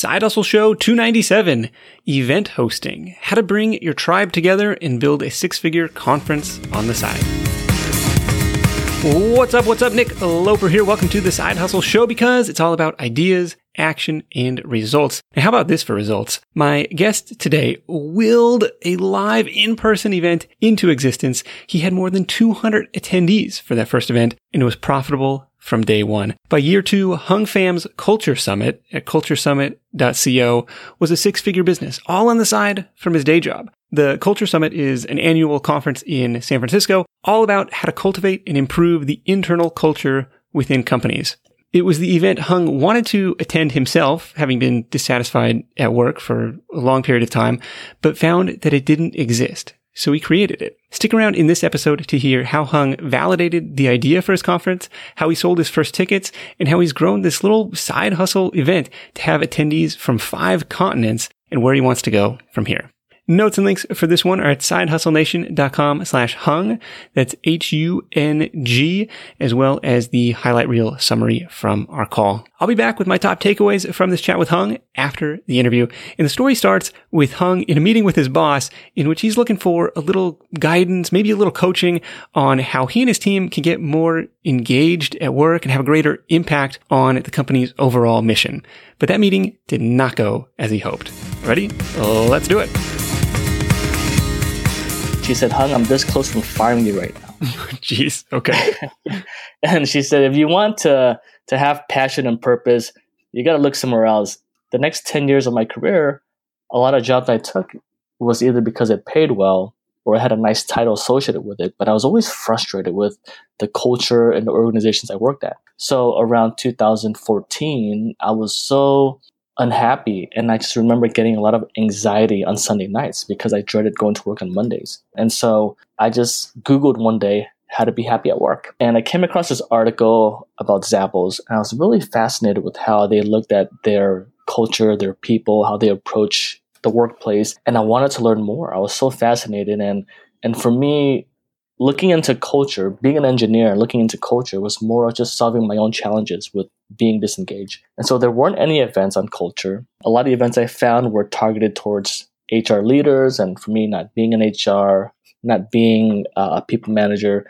Side Hustle Show 297 Event Hosting How to Bring Your Tribe Together and Build a Six Figure Conference on the Side. What's up? What's up? Nick Loper here. Welcome to the Side Hustle Show because it's all about ideas, action, and results. And how about this for results? My guest today willed a live in-person event into existence. He had more than 200 attendees for that first event and it was profitable from day one. By year two, Hung Pham's Culture Summit at culturesummit.co was a six figure business, all on the side from his day job. The Culture Summit is an annual conference in San Francisco, all about how to cultivate and improve the internal culture within companies. It was the event Hung wanted to attend himself, having been dissatisfied at work for a long period of time, but found that it didn't exist so he created it. Stick around in this episode to hear how Hung validated the idea for his conference, how he sold his first tickets, and how he's grown this little side hustle event to have attendees from five continents and where he wants to go from here. Notes and links for this one are at sidehustlenation.com slash hung. That's H-U-N-G, as well as the highlight reel summary from our call. I'll be back with my top takeaways from this chat with Hung after the interview. And the story starts with Hung in a meeting with his boss in which he's looking for a little guidance, maybe a little coaching on how he and his team can get more engaged at work and have a greater impact on the company's overall mission. But that meeting did not go as he hoped. Ready? Let's do it. She said, Hung, I'm this close from firing you right now. Jeez. Okay. and she said, if you want to to have passion and purpose, you got to look somewhere else. The next 10 years of my career, a lot of jobs I took was either because it paid well or it had a nice title associated with it, but I was always frustrated with the culture and the organizations I worked at. So around 2014, I was so unhappy. And I just remember getting a lot of anxiety on Sunday nights because I dreaded going to work on Mondays. And so I just Googled one day how to be happy at work. And I came across this article about Zappos, and I was really fascinated with how they looked at their culture, their people, how they approach the workplace. And I wanted to learn more. I was so fascinated. And and for me, looking into culture, being an engineer, looking into culture was more of just solving my own challenges with being disengaged. And so there weren't any events on culture. A lot of the events I found were targeted towards HR leaders. And for me, not being an HR, not being a people manager,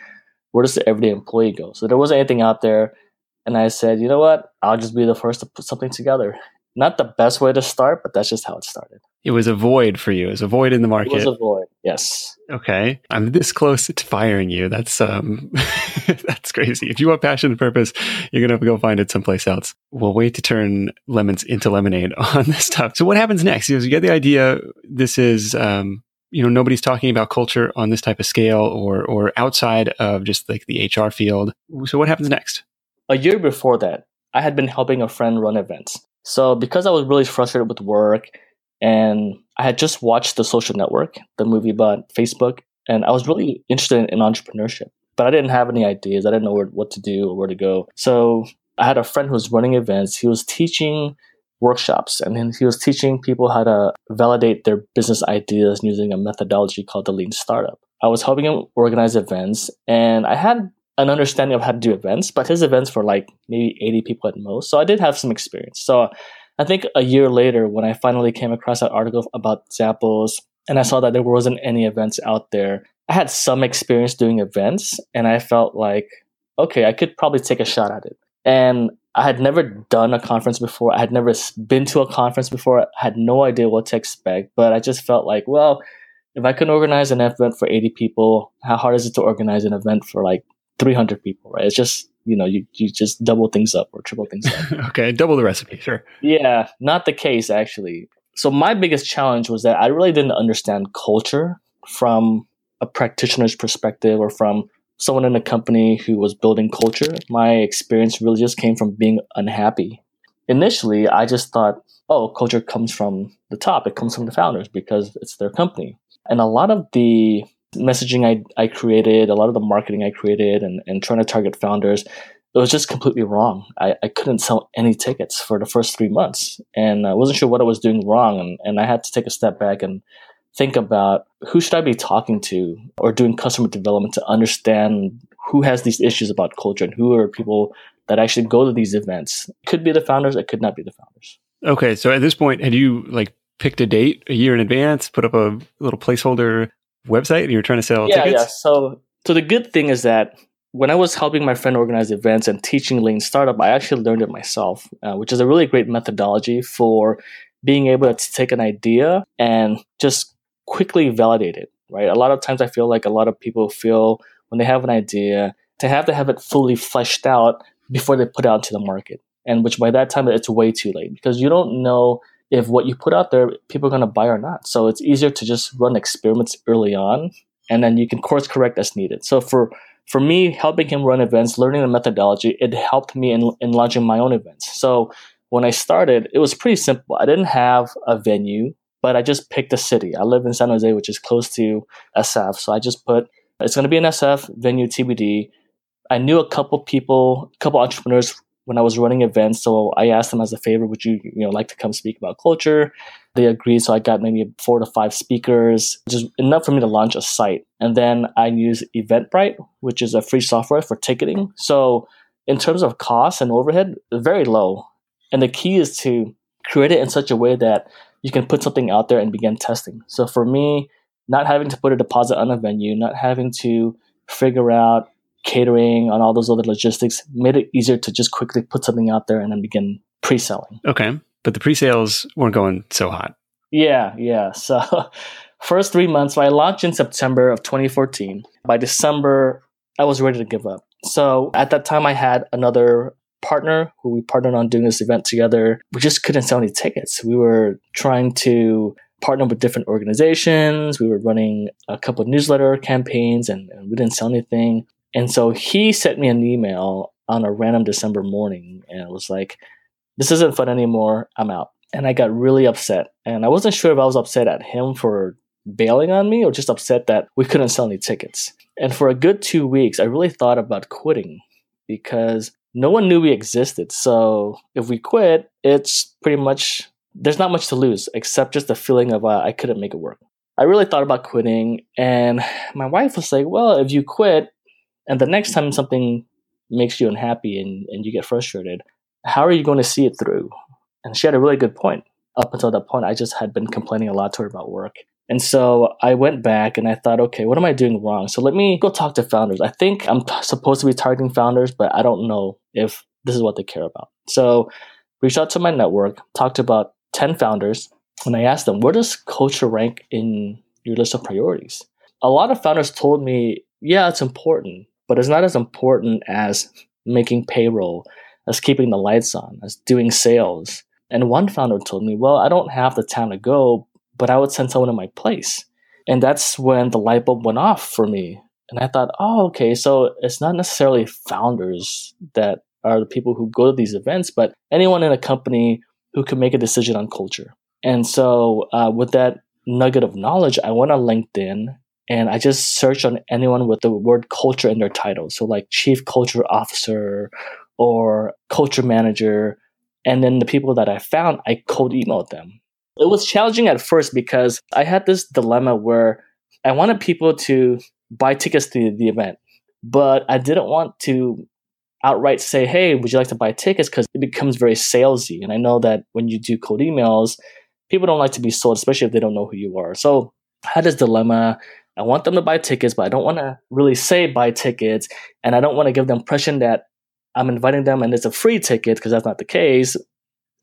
where does the everyday employee go? So there wasn't anything out there. And I said, you know what? I'll just be the first to put something together. Not the best way to start, but that's just how it started. It was a void for you. It was a void in the market. It was a void. Yes. Okay. I'm this close to firing you. That's um that's crazy. If you want passion and purpose, you're gonna have to go find it someplace else. We'll wait to turn lemons into lemonade on this stuff. So what happens next? You, you get the idea this is um you know nobody's talking about culture on this type of scale or or outside of just like the HR field. So what happens next? A year before that, I had been helping a friend run events. So because I was really frustrated with work and I had just watched The Social Network, the movie about Facebook, and I was really interested in entrepreneurship, but I didn't have any ideas. I didn't know what to do or where to go. So I had a friend who was running events. He was teaching workshops and he was teaching people how to validate their business ideas using a methodology called the lean startup. I was helping him organize events and I had an understanding of how to do events, but his events were like maybe 80 people at most. So I did have some experience. So I think a year later, when I finally came across that article about Zappos and I saw that there wasn't any events out there, I had some experience doing events and I felt like, okay, I could probably take a shot at it. And I had never done a conference before. I had never been to a conference before. I had no idea what to expect, but I just felt like, well, if I can organize an event for 80 people, how hard is it to organize an event for like 300 people, right? It's just you know you, you just double things up or triple things up. Okay double the recipe sure. Yeah not the case actually. So my biggest challenge was that i really didn't understand culture from a practitioner's perspective or from someone in a company who was building culture. My experience really just came from being unhappy. Initially i just thought oh culture comes from the top. It comes from the founders because it's their company. And a lot of the messaging I, I created, a lot of the marketing I created, and, and trying to target founders, it was just completely wrong. I, I couldn't sell any tickets for the first three months, and I wasn't sure what I was doing wrong. And, and I had to take a step back and think about who should I be talking to or doing customer development to understand who has these issues about culture and who are people that actually go to these events. It could be the founders, it could not be the founders. Okay, so at this point, had you like picked a date a year in advance, put up a little placeholder website, and you were trying to sell yeah, tickets? Yeah, So, so the good thing is that when I was helping my friend organize events and teaching lean startup, I actually learned it myself, uh, which is a really great methodology for being able to take an idea and just quickly validate it. Right. A lot of times, I feel like a lot of people feel when they have an idea to have to have it fully fleshed out before they put it out to the market, and which by that time it's way too late because you don't know if what you put out there people are going to buy or not. So it's easier to just run experiments early on, and then you can course correct as needed. So for for me, helping him run events, learning the methodology, it helped me in, in launching my own events. So when I started, it was pretty simple. I didn't have a venue, but I just picked a city. I live in San Jose, which is close to SF. So I just put it's going to be an SF venue TBD. I knew a couple people, a couple entrepreneurs when I was running events. So I asked them as a favor, would you, you know, like to come speak about culture? They agreed. So I got maybe four to five speakers, just enough for me to launch a site. And then I use Eventbrite, which is a free software for ticketing. So in terms of cost and overhead, very low. And the key is to create it in such a way that you can put something out there and begin testing. So for me, not having to put a deposit on a venue, not having to figure out catering on all those other logistics made it easier to just quickly put something out there and then begin pre-selling. Okay. But the pre-sales weren't going so hot. Yeah, yeah. So first 3 months, so I launched in September of 2014. By December, I was ready to give up. So at that time I had another partner who we partnered on doing this event together. We just couldn't sell any tickets. We were trying to partner with different organizations. We were running a couple of newsletter campaigns and, and we didn't sell anything. And so he sent me an email on a random December morning and it was like, this isn't fun anymore. I'm out. And I got really upset. And I wasn't sure if I was upset at him for bailing on me or just upset that we couldn't sell any tickets. And for a good two weeks, I really thought about quitting because no one knew we existed. So if we quit, it's pretty much, there's not much to lose except just the feeling of uh, I couldn't make it work. I really thought about quitting. And my wife was like, well, if you quit, and the next time something makes you unhappy and, and you get frustrated, how are you going to see it through? And she had a really good point. Up until that point, I just had been complaining a lot to her about work. And so I went back and I thought, okay, what am I doing wrong? So let me go talk to founders. I think I'm supposed to be targeting founders, but I don't know if this is what they care about. So reached out to my network, talked to about 10 founders, and I asked them, where does culture rank in your list of priorities? A lot of founders told me, yeah, it's important, but it's not as important as making payroll, as keeping the lights on, as doing sales. And one founder told me, well, I don't have the time to go, but I would send someone in my place. And that's when the light bulb went off for me. And I thought, oh, okay, so it's not necessarily founders that are the people who go to these events, but anyone in a company who can make a decision on culture. And so, uh, with that nugget of knowledge, I went on LinkedIn and I just searched on anyone with the word culture in their title. So like chief culture officer or culture manager. And then the people that I found, I cold emailed them. It was challenging at first because I had this dilemma where I wanted people to buy tickets to the event, but I didn't want to outright say, Hey, would you like to buy tickets? Because it becomes very salesy. And I know that when you do cold emails, people don't like to be sold, especially if they don't know who you are. So I had this dilemma. I want them to buy tickets, but I don't want to really say buy tickets. And I don't want to give the impression that I'm inviting them and it's a free ticket because that's not the case.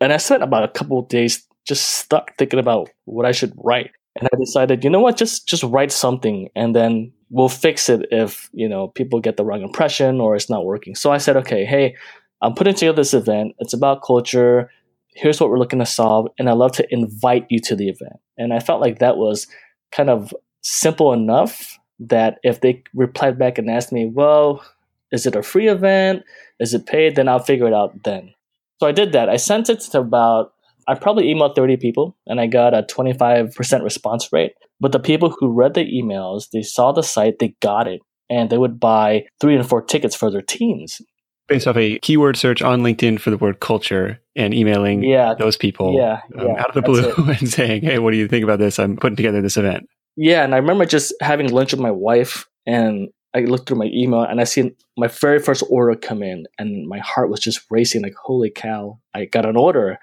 And I spent about a couple of days just stuck thinking about what I should write. And I decided, you know what, just just write something and then we'll fix it if, you know, people get the wrong impression or it's not working. So I said, okay, hey, I'm putting together this event. It's about culture. Here's what we're looking to solve. And I'd love to invite you to the event. And I felt like that was kind of simple enough that if they replied back and asked me, well, is it a free event? Is it paid? Then I'll figure it out then. So I did that. I sent it to about, I probably emailed 30 people and I got a 25% response rate. But the people who read the emails, they saw the site, they got it, and they would buy three and four tickets for their teams. Based off a keyword search on LinkedIn for the word culture and emailing yeah, those people yeah, um, yeah, out of the blue and saying, hey, what do you think about this? I'm putting together this event. Yeah, and I remember just having lunch with my wife and I looked through my email and I seen my very first order come in and my heart was just racing like holy cow I got an order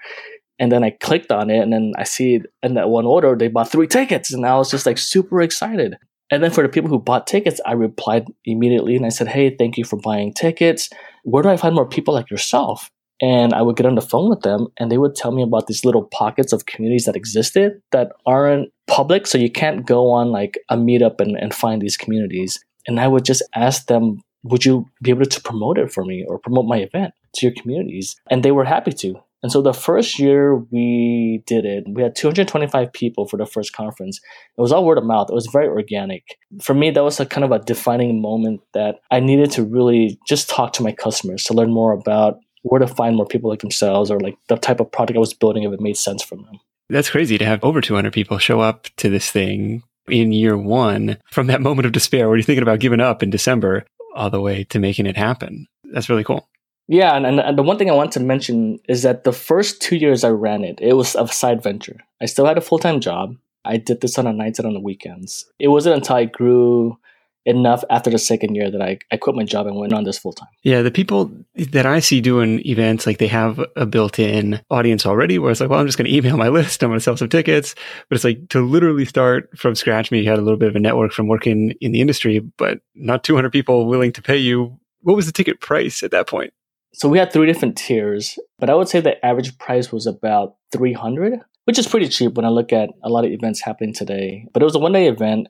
And then I clicked on it and then I see in that one order, they bought three tickets. And I was just like super excited. And then for the people who bought tickets, I replied immediately and I said, Hey, thank you for buying tickets. Where do I find more people like yourself? And I would get on the phone with them and they would tell me about these little pockets of communities that existed that aren't public. So you can't go on like a meetup and, and find these communities. And I would just ask them, would you be able to promote it for me or promote my event to your communities? And they were happy to. And so the first year we did it, we had 225 people for the first conference. It was all word of mouth. It was very organic. For me, that was a kind of a defining moment that I needed to really just talk to my customers to learn more about where to find more people like themselves or like the type of product I was building if it made sense for them. That's crazy to have over 200 people show up to this thing in year one from that moment of despair where you're thinking about giving up in December all the way to making it happen. That's really cool. Yeah, and, and the one thing I want to mention is that the first two years I ran it, it was a side venture. I still had a full time job. I did this on the nights and on the weekends. It wasn't until I grew enough after the second year that I, I quit my job and went on this full time. Yeah, the people that I see doing events, like they have a built in audience already where it's like, well, I'm just going to email my list. I'm going to sell some tickets. But it's like to literally start from scratch. Maybe you had a little bit of a network from working in the industry, but not 200 people willing to pay you. What was the ticket price at that point? So we had three different tiers, but I would say the average price was about 300, which is pretty cheap when I look at a lot of events happening today. But it was a one day event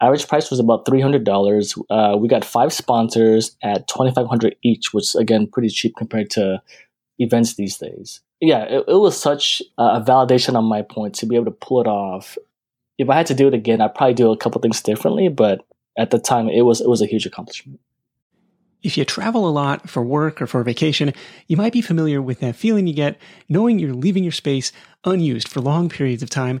Average price was about three hundred dollars. Uh, we got five sponsors at twenty five hundred each, which again pretty cheap compared to events these days. Yeah, it, it was such a validation on my point to be able to pull it off. If I had to do it again, I'd probably do a couple things differently, but at the time, it was it was a huge accomplishment. If you travel a lot for work or for vacation, you might be familiar with that feeling you get knowing you're leaving your space unused for long periods of time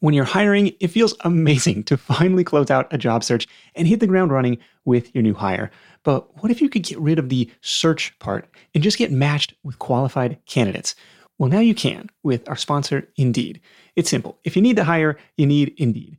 When you're hiring, it feels amazing to finally close out a job search and hit the ground running with your new hire. But what if you could get rid of the search part and just get matched with qualified candidates? Well, now you can with our sponsor, Indeed. It's simple. If you need to hire, you need Indeed.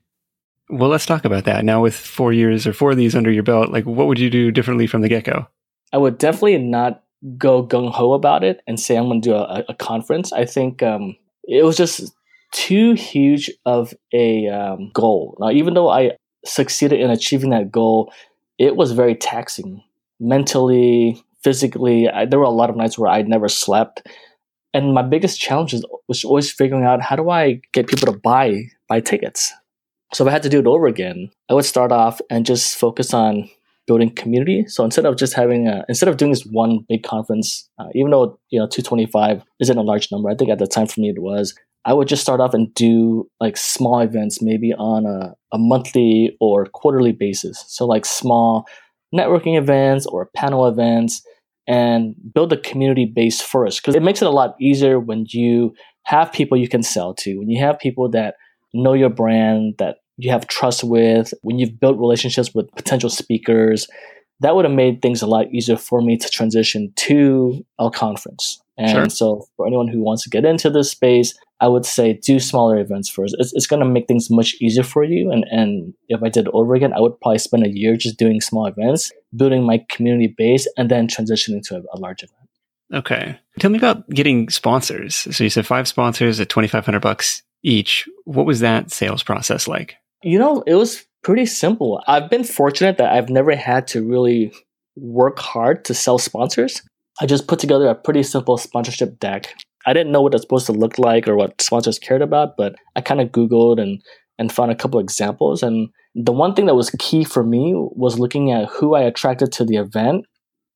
Well, let's talk about that. Now, with four years or four of these under your belt, like what would you do differently from the get go? I would definitely not go gung ho about it and say I'm going to do a, a conference. I think um, it was just too huge of a um, goal. Now, even though I succeeded in achieving that goal, it was very taxing mentally, physically. I, there were a lot of nights where I never slept. And my biggest challenge was always figuring out how do I get people to buy buy tickets. So if I had to do it over again, I would start off and just focus on building community. So instead of just having a, instead of doing this one big conference, uh, even though you know 225 isn't a large number, I think at the time for me it was. I would just start off and do like small events, maybe on a, a monthly or quarterly basis. So, like small networking events or panel events. and build a community base first because it makes it a lot easier when you have people you can sell to, when you have people that know your brand, that you have trust with, when you've built relationships with potential speakers, that would have made things a lot easier for me to transition to a conference. And sure. so, for anyone who wants to get into this space, I would say do smaller events first. It's, it's going to make things much easier for you. And, and if I did it over again, I would probably spend a year just doing small events, building my community base, and then transitioning to a, a large event. Okay. Tell me about getting sponsors. So you said five sponsors at 2500 bucks each. What was that sales process like? You know, it was pretty simple. I've been fortunate that I've never had to really work hard to sell sponsors. I just put together a pretty simple sponsorship deck. I didn't know what it's supposed to look like or what sponsors cared about, but I kind of Googled and, and found a couple examples. And the one thing that was key for me was looking at who I attracted to the event,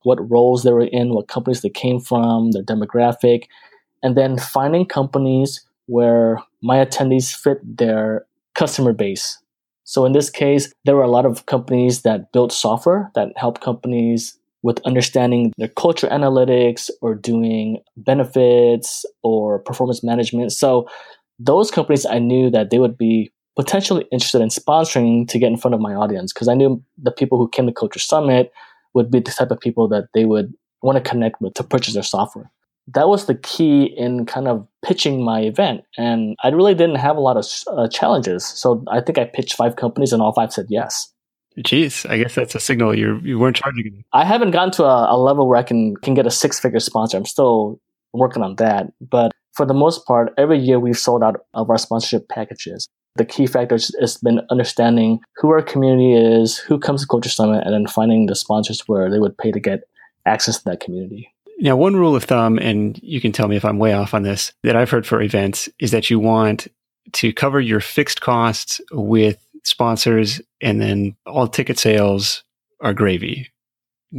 what roles they were in, what companies they came from, their demographic, and then finding companies where my attendees fit their customer base. So in this case, there were a lot of companies that built software that help companies with understanding their culture analytics or doing benefits or performance management. So those companies I knew that they would be potentially interested in sponsoring to get in front of my audience because I knew the people who came to Culture Summit would be the type of people that they would want to connect with to purchase their software that was the key in kind of pitching my event. And I really didn't have a lot of uh, challenges. So I think I pitched five companies and all five said yes. Jeez, I guess that's a signal you you weren't charging. I haven't gotten to a, a level where I can can get a six figure sponsor. I'm still working on that. But for the most part, every year we've sold out of our sponsorship packages. The key factor has been understanding who our community is, who comes to Culture Summit, and then finding the sponsors where they would pay to get access to that community. Now, one rule of thumb, and you can tell me if I'm way off on this, that I've heard for events is that you want to cover your fixed costs with sponsors and then all ticket sales are gravy.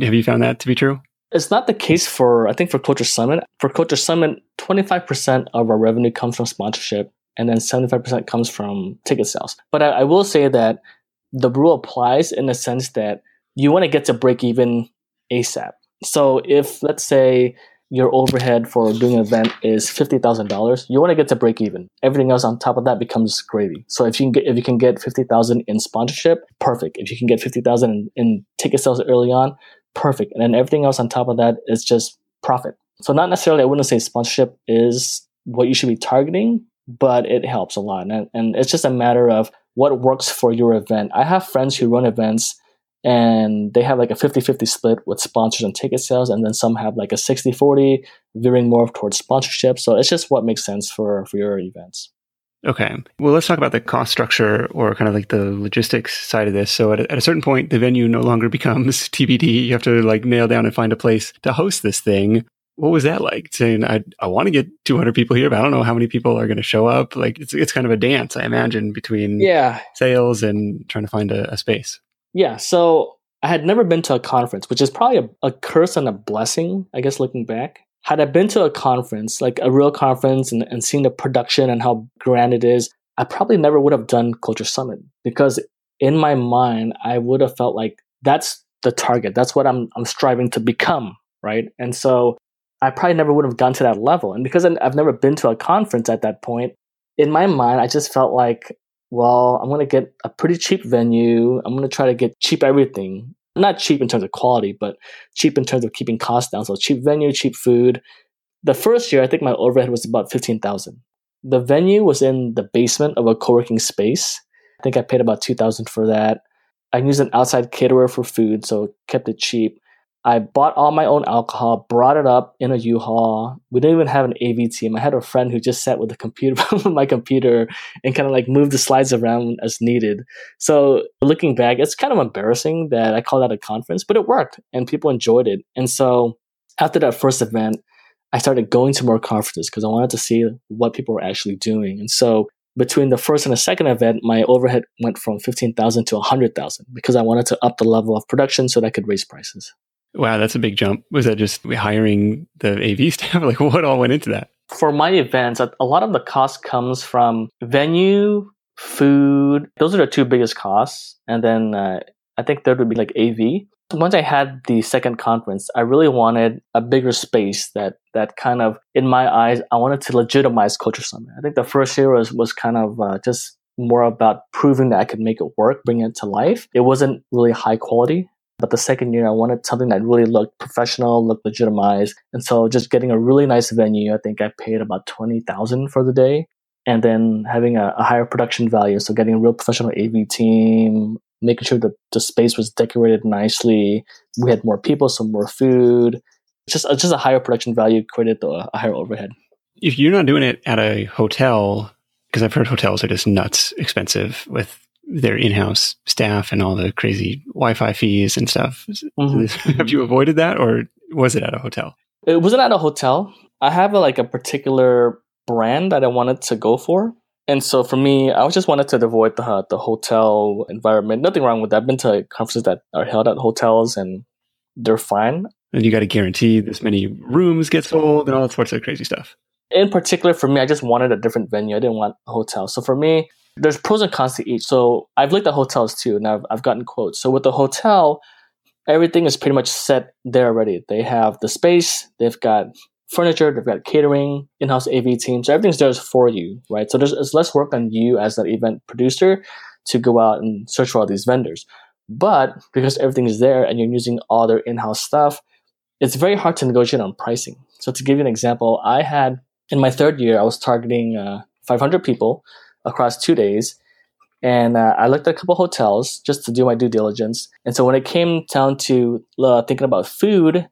Have you found that to be true? It's not the case for, I think, for Culture Summit. For Culture Summit, 25% of our revenue comes from sponsorship and then 75% comes from ticket sales. But I, I will say that the rule applies in the sense that you want to get to break even ASAP. So if let's say your overhead for doing an event is fifty thousand dollars, you want to get to break even. Everything else on top of that becomes gravy. So if you can get if you can get fifty thousand in sponsorship, perfect. If you can get fifty thousand in, in ticket sales early on, perfect. And then everything else on top of that is just profit. So not necessarily I wouldn't say sponsorship is what you should be targeting, but it helps a lot. And, and it's just a matter of what works for your event. I have friends who run events and they have like a 50-50 split with sponsors and ticket sales and then some have like a 60-40 veering more towards sponsorship. So it's just what makes sense for for your events. Okay. Well let's talk about the cost structure or kind of like the logistics side of this. So at a, at a certain point the venue no longer becomes tbd you have to like nail down and find a place to host this thing. What was that like? Saying i, I want to get 200 people here but i don't know how many people are going to show up. Like it's, it's kind of a dance i imagine between yeah. sales and trying to find a, a space yeah, so I had never been to a conference, which is probably a, a curse and a blessing, I guess, looking back. Had I been to a conference, like a real conference, and, and seen the production and how grand it is, I probably never would have done Culture Summit because in my mind, I would have felt like that's the target. That's what I'm I'm striving to become, right? And so I probably never would have gone to that level. And because I've never been to a conference at that point, in my mind, I just felt like well, I'm going to get a pretty cheap venue. I'm going to try to get cheap everything. Not cheap in terms of quality, but cheap in terms of keeping costs down. So cheap venue, cheap food. The first year, I think my overhead was about 15,000. The venue was in the basement of a co-working space. I think I paid about 2,000 for that. I used an outside caterer for food, so kept it cheap. I bought all my own alcohol, brought it up in a U-Haul. We didn't even have an AV team. I had a friend who just sat with the computer my computer and kind of like moved the slides around as needed. So looking back, it's kind of embarrassing that I called that a conference, but it worked and people enjoyed it. And so after that first event, I started going to more conferences because I wanted to see what people were actually doing. And so between the first and the second event, my overhead went from 15,000 to 100,000 because I wanted to up the level of production so that I could raise prices. Wow, that's a big jump. Was that just hiring the AV staff? Like, what all went into that? For my events, a lot of the cost comes from venue, food. Those are the two biggest costs. And then uh, I think third would be like AV. once I had the second conference, I really wanted a bigger space that that kind of, in my eyes, I wanted to legitimize Culture Summit. I think the first year was was kind of uh, just more about proving that I could make it work, bring it to life. It wasn't really high quality. But the second year, I wanted something that really looked professional, looked legitimized. And so just getting a really nice venue, I think I paid about 20000 for the day. And then having a, a higher production value. So getting a real professional AV team, making sure that the space was decorated nicely. We had more people, so more food. Just, uh, just a higher production value created a higher overhead. If you're not doing it at a hotel, because I've heard hotels are just nuts expensive with their in-house staff and all the crazy Wi-Fi fees and stuff. Mm-hmm. Have you avoided that, or was it at a hotel? Uh, it wasn't at a hotel. I have a, like a particular brand that I wanted to go for, and so for me, I just wanted to avoid the uh, the hotel environment. Nothing wrong with that. I've been to conferences that are held at hotels, and they're fine. And you got to guarantee this many rooms get sold and all sorts of crazy stuff. In particular, for me, I just wanted a different venue. I didn't want a hotel. So for me, there's pros and cons to each. So I've looked at hotels too, and I've, I've gotten quotes. So with the hotel, everything is pretty much set there already. They have the space, they've got furniture, they've got catering, in-house AV team. So everything's there for you, right? So there's, there's less work on you as an event producer to go out and search for all these vendors. But because everything is there and you're using all their in-house stuff, it's very hard to negotiate on pricing. So to give you an example, I had in my third year, I was targeting uh, 500 people across two days. And uh, I looked at a couple hotels just to do my due diligence. And so when it came down to uh, thinking about food,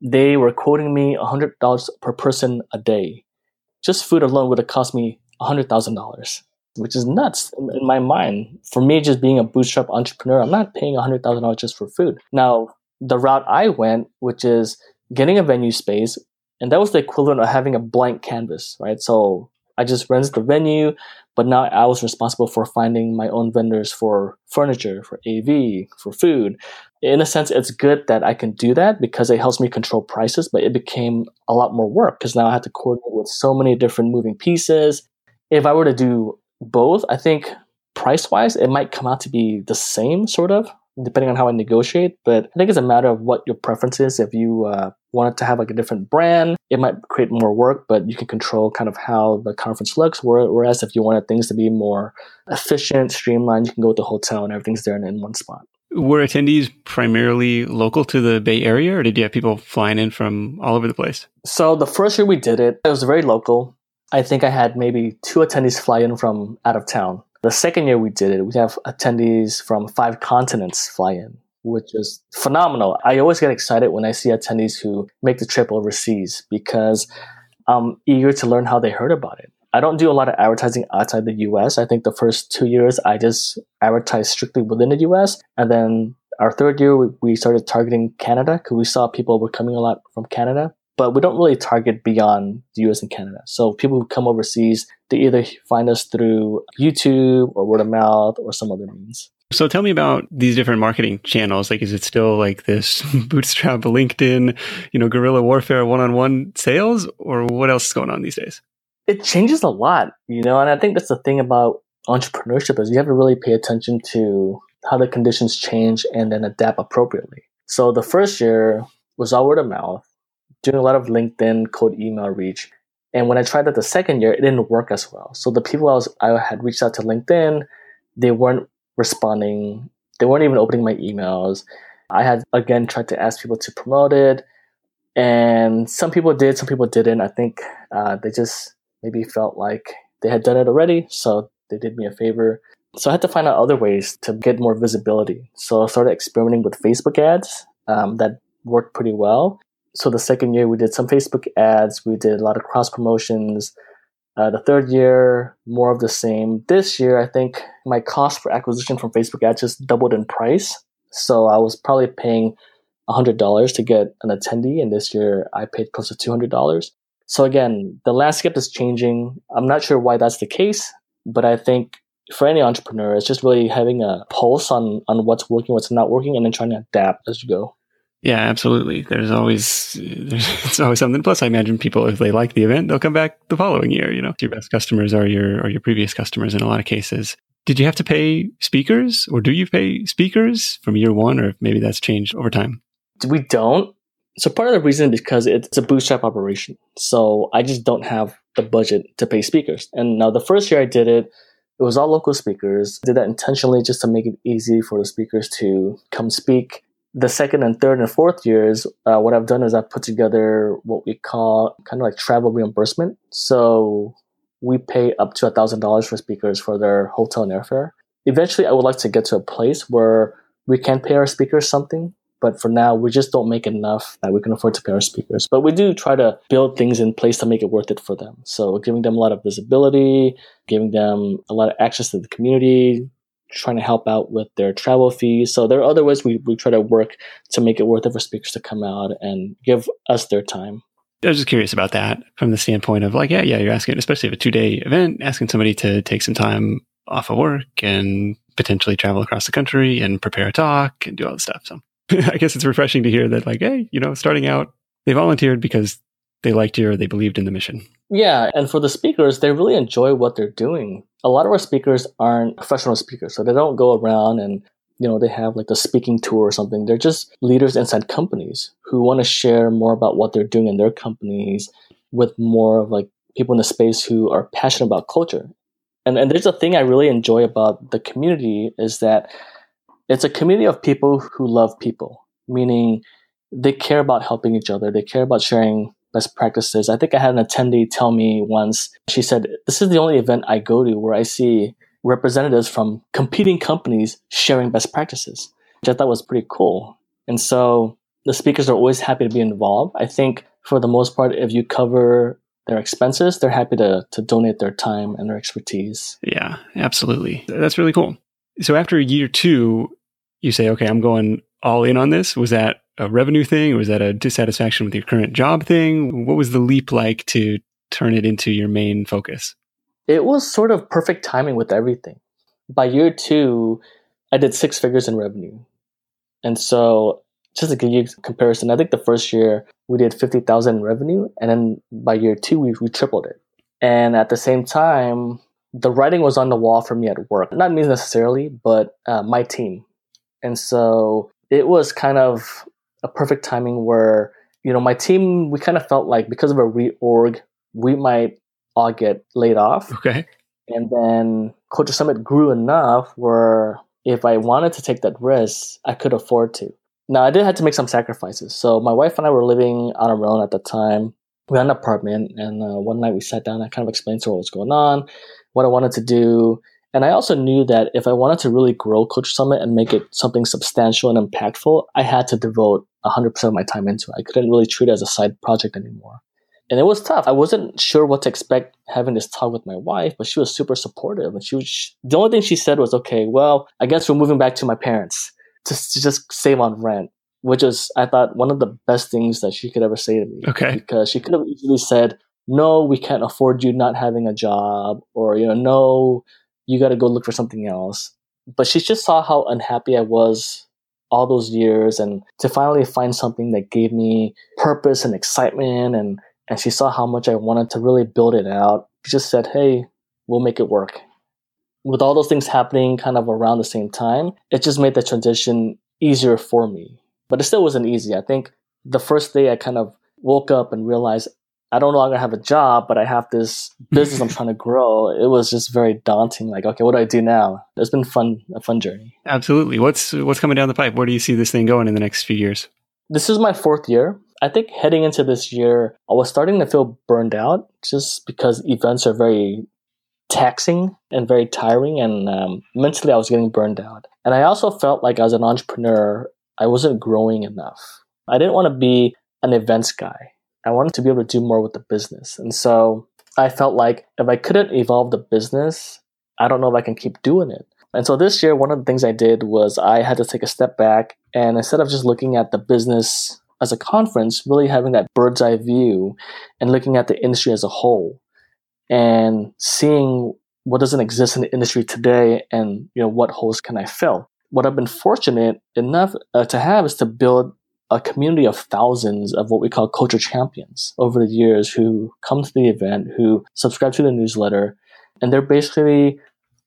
they were quoting me $100 per person a day. Just food alone would have cost me $100,000, which is nuts in my mind. For me, just being a bootstrap entrepreneur, I'm not paying $100,000 just for food. Now, the route I went, which is getting a venue space, and that was the equivalent of having a blank canvas, right? So I just rented the venue, but now I was responsible for finding my own vendors for furniture, for AV, for food. In a sense, it's good that I can do that because it helps me control prices, but it became a lot more work because now I have to coordinate with so many different moving pieces. If I were to do both, I think price wise, it might come out to be the same sort of depending on how I negotiate. But I think it's a matter of what your preference is. If you uh, wanted to have like a different brand, it might create more work, but you can control kind of how the conference looks. Whereas if you wanted things to be more efficient, streamlined, you can go with the hotel and everything's there in, in one spot. Were attendees primarily local to the Bay Area, or did you have people flying in from all over the place? So the first year we did it, it was very local. I think I had maybe two attendees fly in from out of town. The second year we did it, we have attendees from five continents fly in, which is phenomenal. I always get excited when I see attendees who make the trip overseas because I'm eager to learn how they heard about it. I don't do a lot of advertising outside the US. I think the first two years I just advertised strictly within the US. And then our third year, we started targeting Canada because we saw people were coming a lot from Canada but we don't really target beyond the US and Canada. So people who come overseas, they either find us through YouTube or word of mouth or some other means. So tell me about these different marketing channels. Like, is it still like this bootstrap LinkedIn, you know, guerrilla warfare one-on-one sales or what else is going on these days? It changes a lot, you know, and I think that's the thing about entrepreneurship is you have to really pay attention to how the conditions change and then adapt appropriately. So the first year was all word of mouth doing a lot of LinkedIn cold email reach. And when I tried that the second year, it didn't work as well. So the people I was I had reached out to LinkedIn, they weren't responding. They weren't even opening my emails. I had again tried to ask people to promote it, and some people did, some people didn't. I think uh, they just maybe felt like they had done it already, so they did me a favor. So I had to find out other ways to get more visibility. So I started experimenting with Facebook ads um, that worked pretty well so the second year we did some Facebook ads, we did a lot of cross promotions. Uh, the third year, more of the same. This year, I think my cost per acquisition from Facebook ads just doubled in price. So I was probably paying $100 to get an attendee, and this year I paid close to $200. So again, the landscape is changing. I'm not sure why that's the case, but I think for any entrepreneur, it's just really having a pulse on, on what's working, what's not working, and then trying to adapt as you go. Yeah, absolutely. There's always there's it's always something. Plus, I imagine people if they like the event, they'll come back the following year. You know, your best customers are your are your previous customers in a lot of cases. Did you have to pay speakers or do you pay speakers from year one or maybe that's changed over time? We don't. So part of the reason is because it's a bootstrap operation. So I just don't have the budget to pay speakers. And now the first year I did it, it was all local speakers. Did that intentionally just to make it easy for the speakers to come speak. The second and third and fourth years, uh, what I've done is I've put together what we call kind of like travel reimbursement. So we pay up to $1,000 for speakers for their hotel and airfare. Eventually, I would like to get to a place where we can pay our speakers something. But for now, we just don't make enough that we can afford to pay our speakers. But we do try to build things in place to make it worth it for them. So giving them a lot of visibility, giving them a lot of access to the community, trying to help out with their travel fees. So there are other ways we, we try to work to make it worth it for speakers to come out and give us their time. I was just curious about that from the standpoint of like, yeah, yeah, you're asking, especially if a two day event, asking somebody to take some time off of work and potentially travel across the country and prepare a talk and do all the stuff. So I guess it's refreshing to hear that, like, hey, you know, starting out, they volunteered because they liked you or they believed in the mission. Yeah. And for the speakers, they really enjoy what they're doing. A lot of our speakers aren't professional speakers, so they don't go around and you know, they have like the speaking tour or something. They're just leaders inside companies who want to share more about what they're doing in their companies with more of like people in the space who are passionate about culture. And and there's a thing I really enjoy about the community is that it's a community of people who love people, meaning they care about helping each other. They care about sharing best practices. I think I had an attendee tell me once, she said, This is the only event I go to where I see representatives from competing companies sharing best practices, which I thought was pretty cool. And so the speakers are always happy to be involved. I think for the most part, if you cover their expenses, they're happy to, to donate their time and their expertise. Yeah, absolutely. That's really cool. So after year two, you say, okay, I'm going all in on this. Was that a revenue thing? Or was that a dissatisfaction with your current job thing? What was the leap like to turn it into your main focus? it was sort of perfect timing with everything. By year two, I did six figures in revenue. And so just to give you a comparison, I think the first year we did 50,000 in revenue. And then by year two, we, we tripled it. And at the same time, the writing was on the wall for me at work. Not me necessarily, but uh, my team. And so it was kind of a perfect timing where, you know, my team, we kind of felt like because of a reorg, we might all get laid off. Okay. And then Culture Summit grew enough where if I wanted to take that risk, I could afford to. Now, I did have to make some sacrifices. So my wife and I were living on our own at the time. We had an apartment, and uh, one night we sat down. I kind of explained to her what was going on, what I wanted to do. And I also knew that if I wanted to really grow Culture Summit and make it something substantial and impactful, I had to devote 100% of my time into it. I couldn't really treat it as a side project anymore and it was tough. I wasn't sure what to expect having this talk with my wife, but she was super supportive. And she was the only thing she said was, "Okay, well, I guess we're moving back to my parents to, to just save on rent." Which is, I thought, one of the best things that she could ever say to me. Okay, because she could have easily said, "No, we can't afford you not having a job," or you know, "No, you got to go look for something else." But she just saw how unhappy I was all those years, and to finally find something that gave me purpose and excitement and and she saw how much I wanted to really build it out. She just said, Hey, we'll make it work. With all those things happening kind of around the same time, it just made the transition easier for me. But it still wasn't easy. I think the first day I kind of woke up and realized I don't no longer have a job, but I have this business I'm trying to grow. It was just very daunting. Like, okay, what do I do now? It's been fun, a fun journey. Absolutely. What's what's coming down the pipe? Where do you see this thing going in the next few years? This is my fourth year. I think heading into this year, I was starting to feel burned out just because events are very taxing and very tiring, and um, mentally I was getting burned out. And I also felt like as an entrepreneur, I wasn't growing enough. I didn't want to be an events guy. I wanted to be able to do more with the business. And so I felt like if I couldn't evolve the business, I don't know if I can keep doing it. And so this year, one of the things I did was I had to take a step back and instead of just looking at the business as a conference, really having that bird's eye view and looking at the industry as a whole and seeing what doesn't exist in the industry today and you know what holes can I fill. What I've been fortunate enough uh, to have is to build a community of thousands of what we call culture champions over the years who come to the event, who subscribe to the newsletter, and they're basically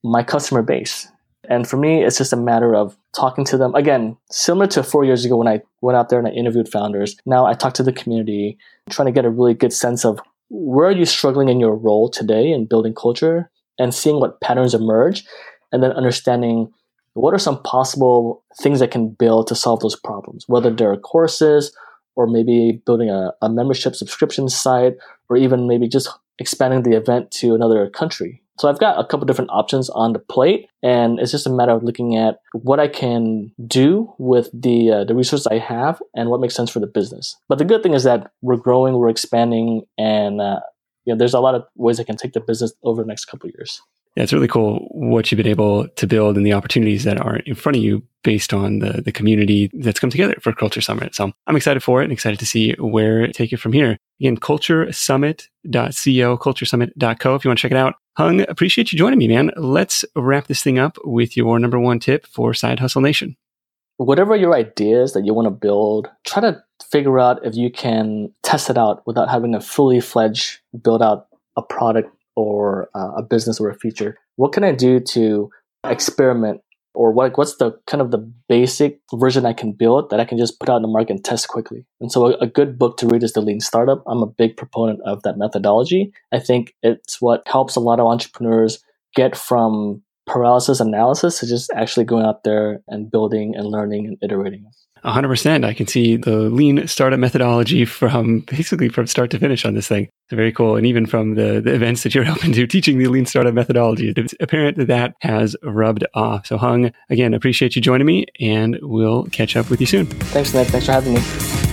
my customer base. And for me, it's just a matter of talking to them. Again, similar to four years ago when I went out there and I interviewed founders. Now I talk to the community, trying to get a really good sense of where are you struggling in your role today in building culture and seeing what patterns emerge and then understanding what are some possible things that can build to solve those problems, whether there are courses or maybe building a, a membership subscription site or even maybe just expanding the event to another country. So I've got a couple different options on the plate, and it's just a matter of looking at what I can do with the uh, the resources I have and what makes sense for the business. But the good thing is that we're growing, we're expanding, and uh, you know, there's a lot of ways I can take the business over the next couple years. Yeah, it's really cool what you've been able to build and the opportunities that are in front of you based on the, the community that's come together for Culture Summit. So I'm excited for it and excited to see where it take it from here. Again, culturesummit.co, culturesummit.co if you want to check it out. Hung, appreciate you joining me, man. Let's wrap this thing up with your number one tip for Side Hustle Nation. Whatever your ideas that you want to build, try to figure out if you can test it out without having to fully fledged build out a product or uh, a business or a feature. What can I do to experiment or what what's the kind of the basic version I can build that I can just put out in the market and test quickly. And so a, a, good book to read is The Lean Startup. I'm a big proponent of that methodology. I think it's what helps a lot of entrepreneurs get from paralysis analysis to just actually going out there and building and learning and iterating. 100%. I can see the lean startup methodology from basically from start to finish on this thing. It's very cool. And even from the, the events that you're helping to teaching the lean startup methodology, it's apparent that that has rubbed off. So Hung, again, appreciate you joining me and we'll catch up with you soon. Thanks, Nick. Thanks for having me.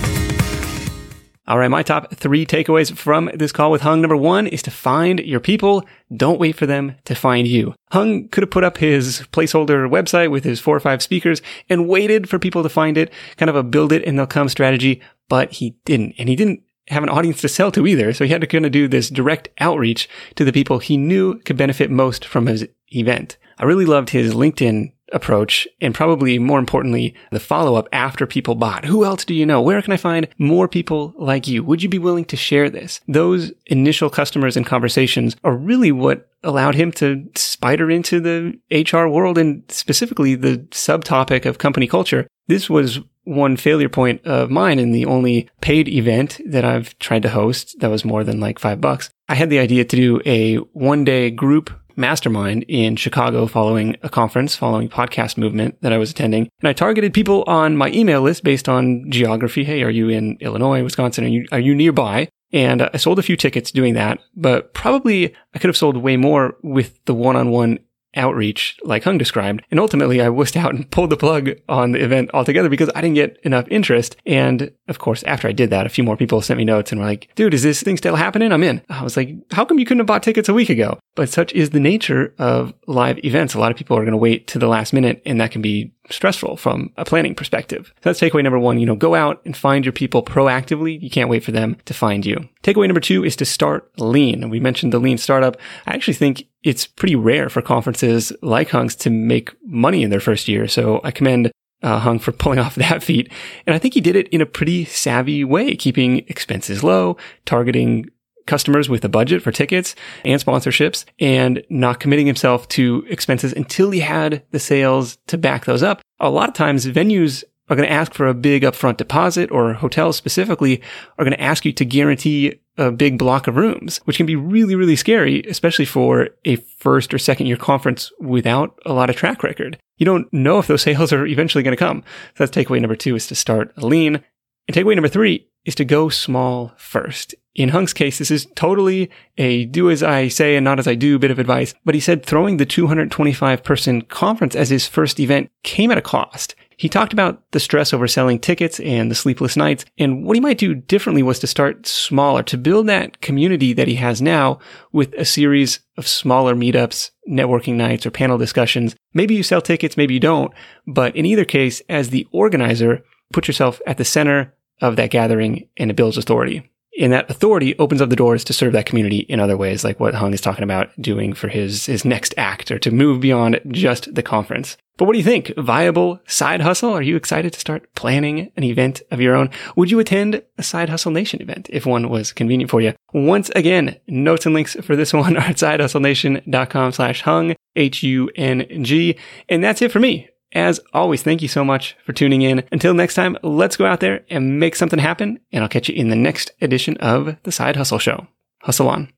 All right, my top three takeaways from this call with Hung. Number one is to find your people. Don't wait for them to find you. Hung could have put up his placeholder website with his four or five speakers and waited for people to find it, kind of a build it and they'll come strategy, but he didn't. And he didn't have an audience to sell to either. So he had to kind of do this direct outreach to the people he knew could benefit most from his event. I really loved his LinkedIn approach and probably more importantly, the follow up after people bought. Who else do you know? Where can I find more people like you? Would you be willing to share this? Those initial customers and conversations are really what allowed him to spider into the HR world and specifically the subtopic of company culture. This was one failure point of mine in the only paid event that I've tried to host that was more than like five bucks. I had the idea to do a one day group mastermind in Chicago following a conference, following podcast movement that I was attending. And I targeted people on my email list based on geography. Hey, are you in Illinois, Wisconsin? Are you, are you nearby? And I sold a few tickets doing that, but probably I could have sold way more with the one-on-one outreach like Hung described. And ultimately I wussed out and pulled the plug on the event altogether because I didn't get enough interest. And of course, after I did that, a few more people sent me notes and were like, dude, is this thing still happening? I'm in. I was like, how come you couldn't have bought tickets a week ago? But such is the nature of live events. A lot of people are going to wait to the last minute and that can be stressful from a planning perspective. So that's takeaway number one. You know, go out and find your people proactively. You can't wait for them to find you. Takeaway number two is to start lean. We mentioned the lean startup. I actually think it's pretty rare for conferences like Hung's to make money in their first year. So I commend uh, Hung for pulling off that feat. And I think he did it in a pretty savvy way, keeping expenses low, targeting customers with a budget for tickets and sponsorships and not committing himself to expenses until he had the sales to back those up. A lot of times venues are going to ask for a big upfront deposit or hotels specifically are going to ask you to guarantee a big block of rooms, which can be really, really scary, especially for a first or second year conference without a lot of track record. You don't know if those sales are eventually going to come. So that's takeaway number two is to start lean. And takeaway number three is to go small first. In Hung's case, this is totally a do as I say and not as I do bit of advice, but he said throwing the 225 person conference as his first event came at a cost. He talked about the stress over selling tickets and the sleepless nights, and what he might do differently was to start smaller, to build that community that he has now with a series of smaller meetups, networking nights, or panel discussions. Maybe you sell tickets, maybe you don't, but in either case, as the organizer, put yourself at the center of that gathering and it builds authority. And that authority opens up the doors to serve that community in other ways, like what Hung is talking about doing for his, his next act or to move beyond just the conference. But what do you think? Viable side hustle? Are you excited to start planning an event of your own? Would you attend a Side Hustle Nation event if one was convenient for you? Once again, notes and links for this one are at sidehustlenation.com slash hung, H-U-N-G. And that's it for me. As always, thank you so much for tuning in. Until next time, let's go out there and make something happen. And I'll catch you in the next edition of the Side Hustle Show. Hustle on.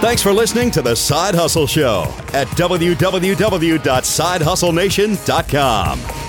Thanks for listening to the Side Hustle Show at www.sidehustlenation.com.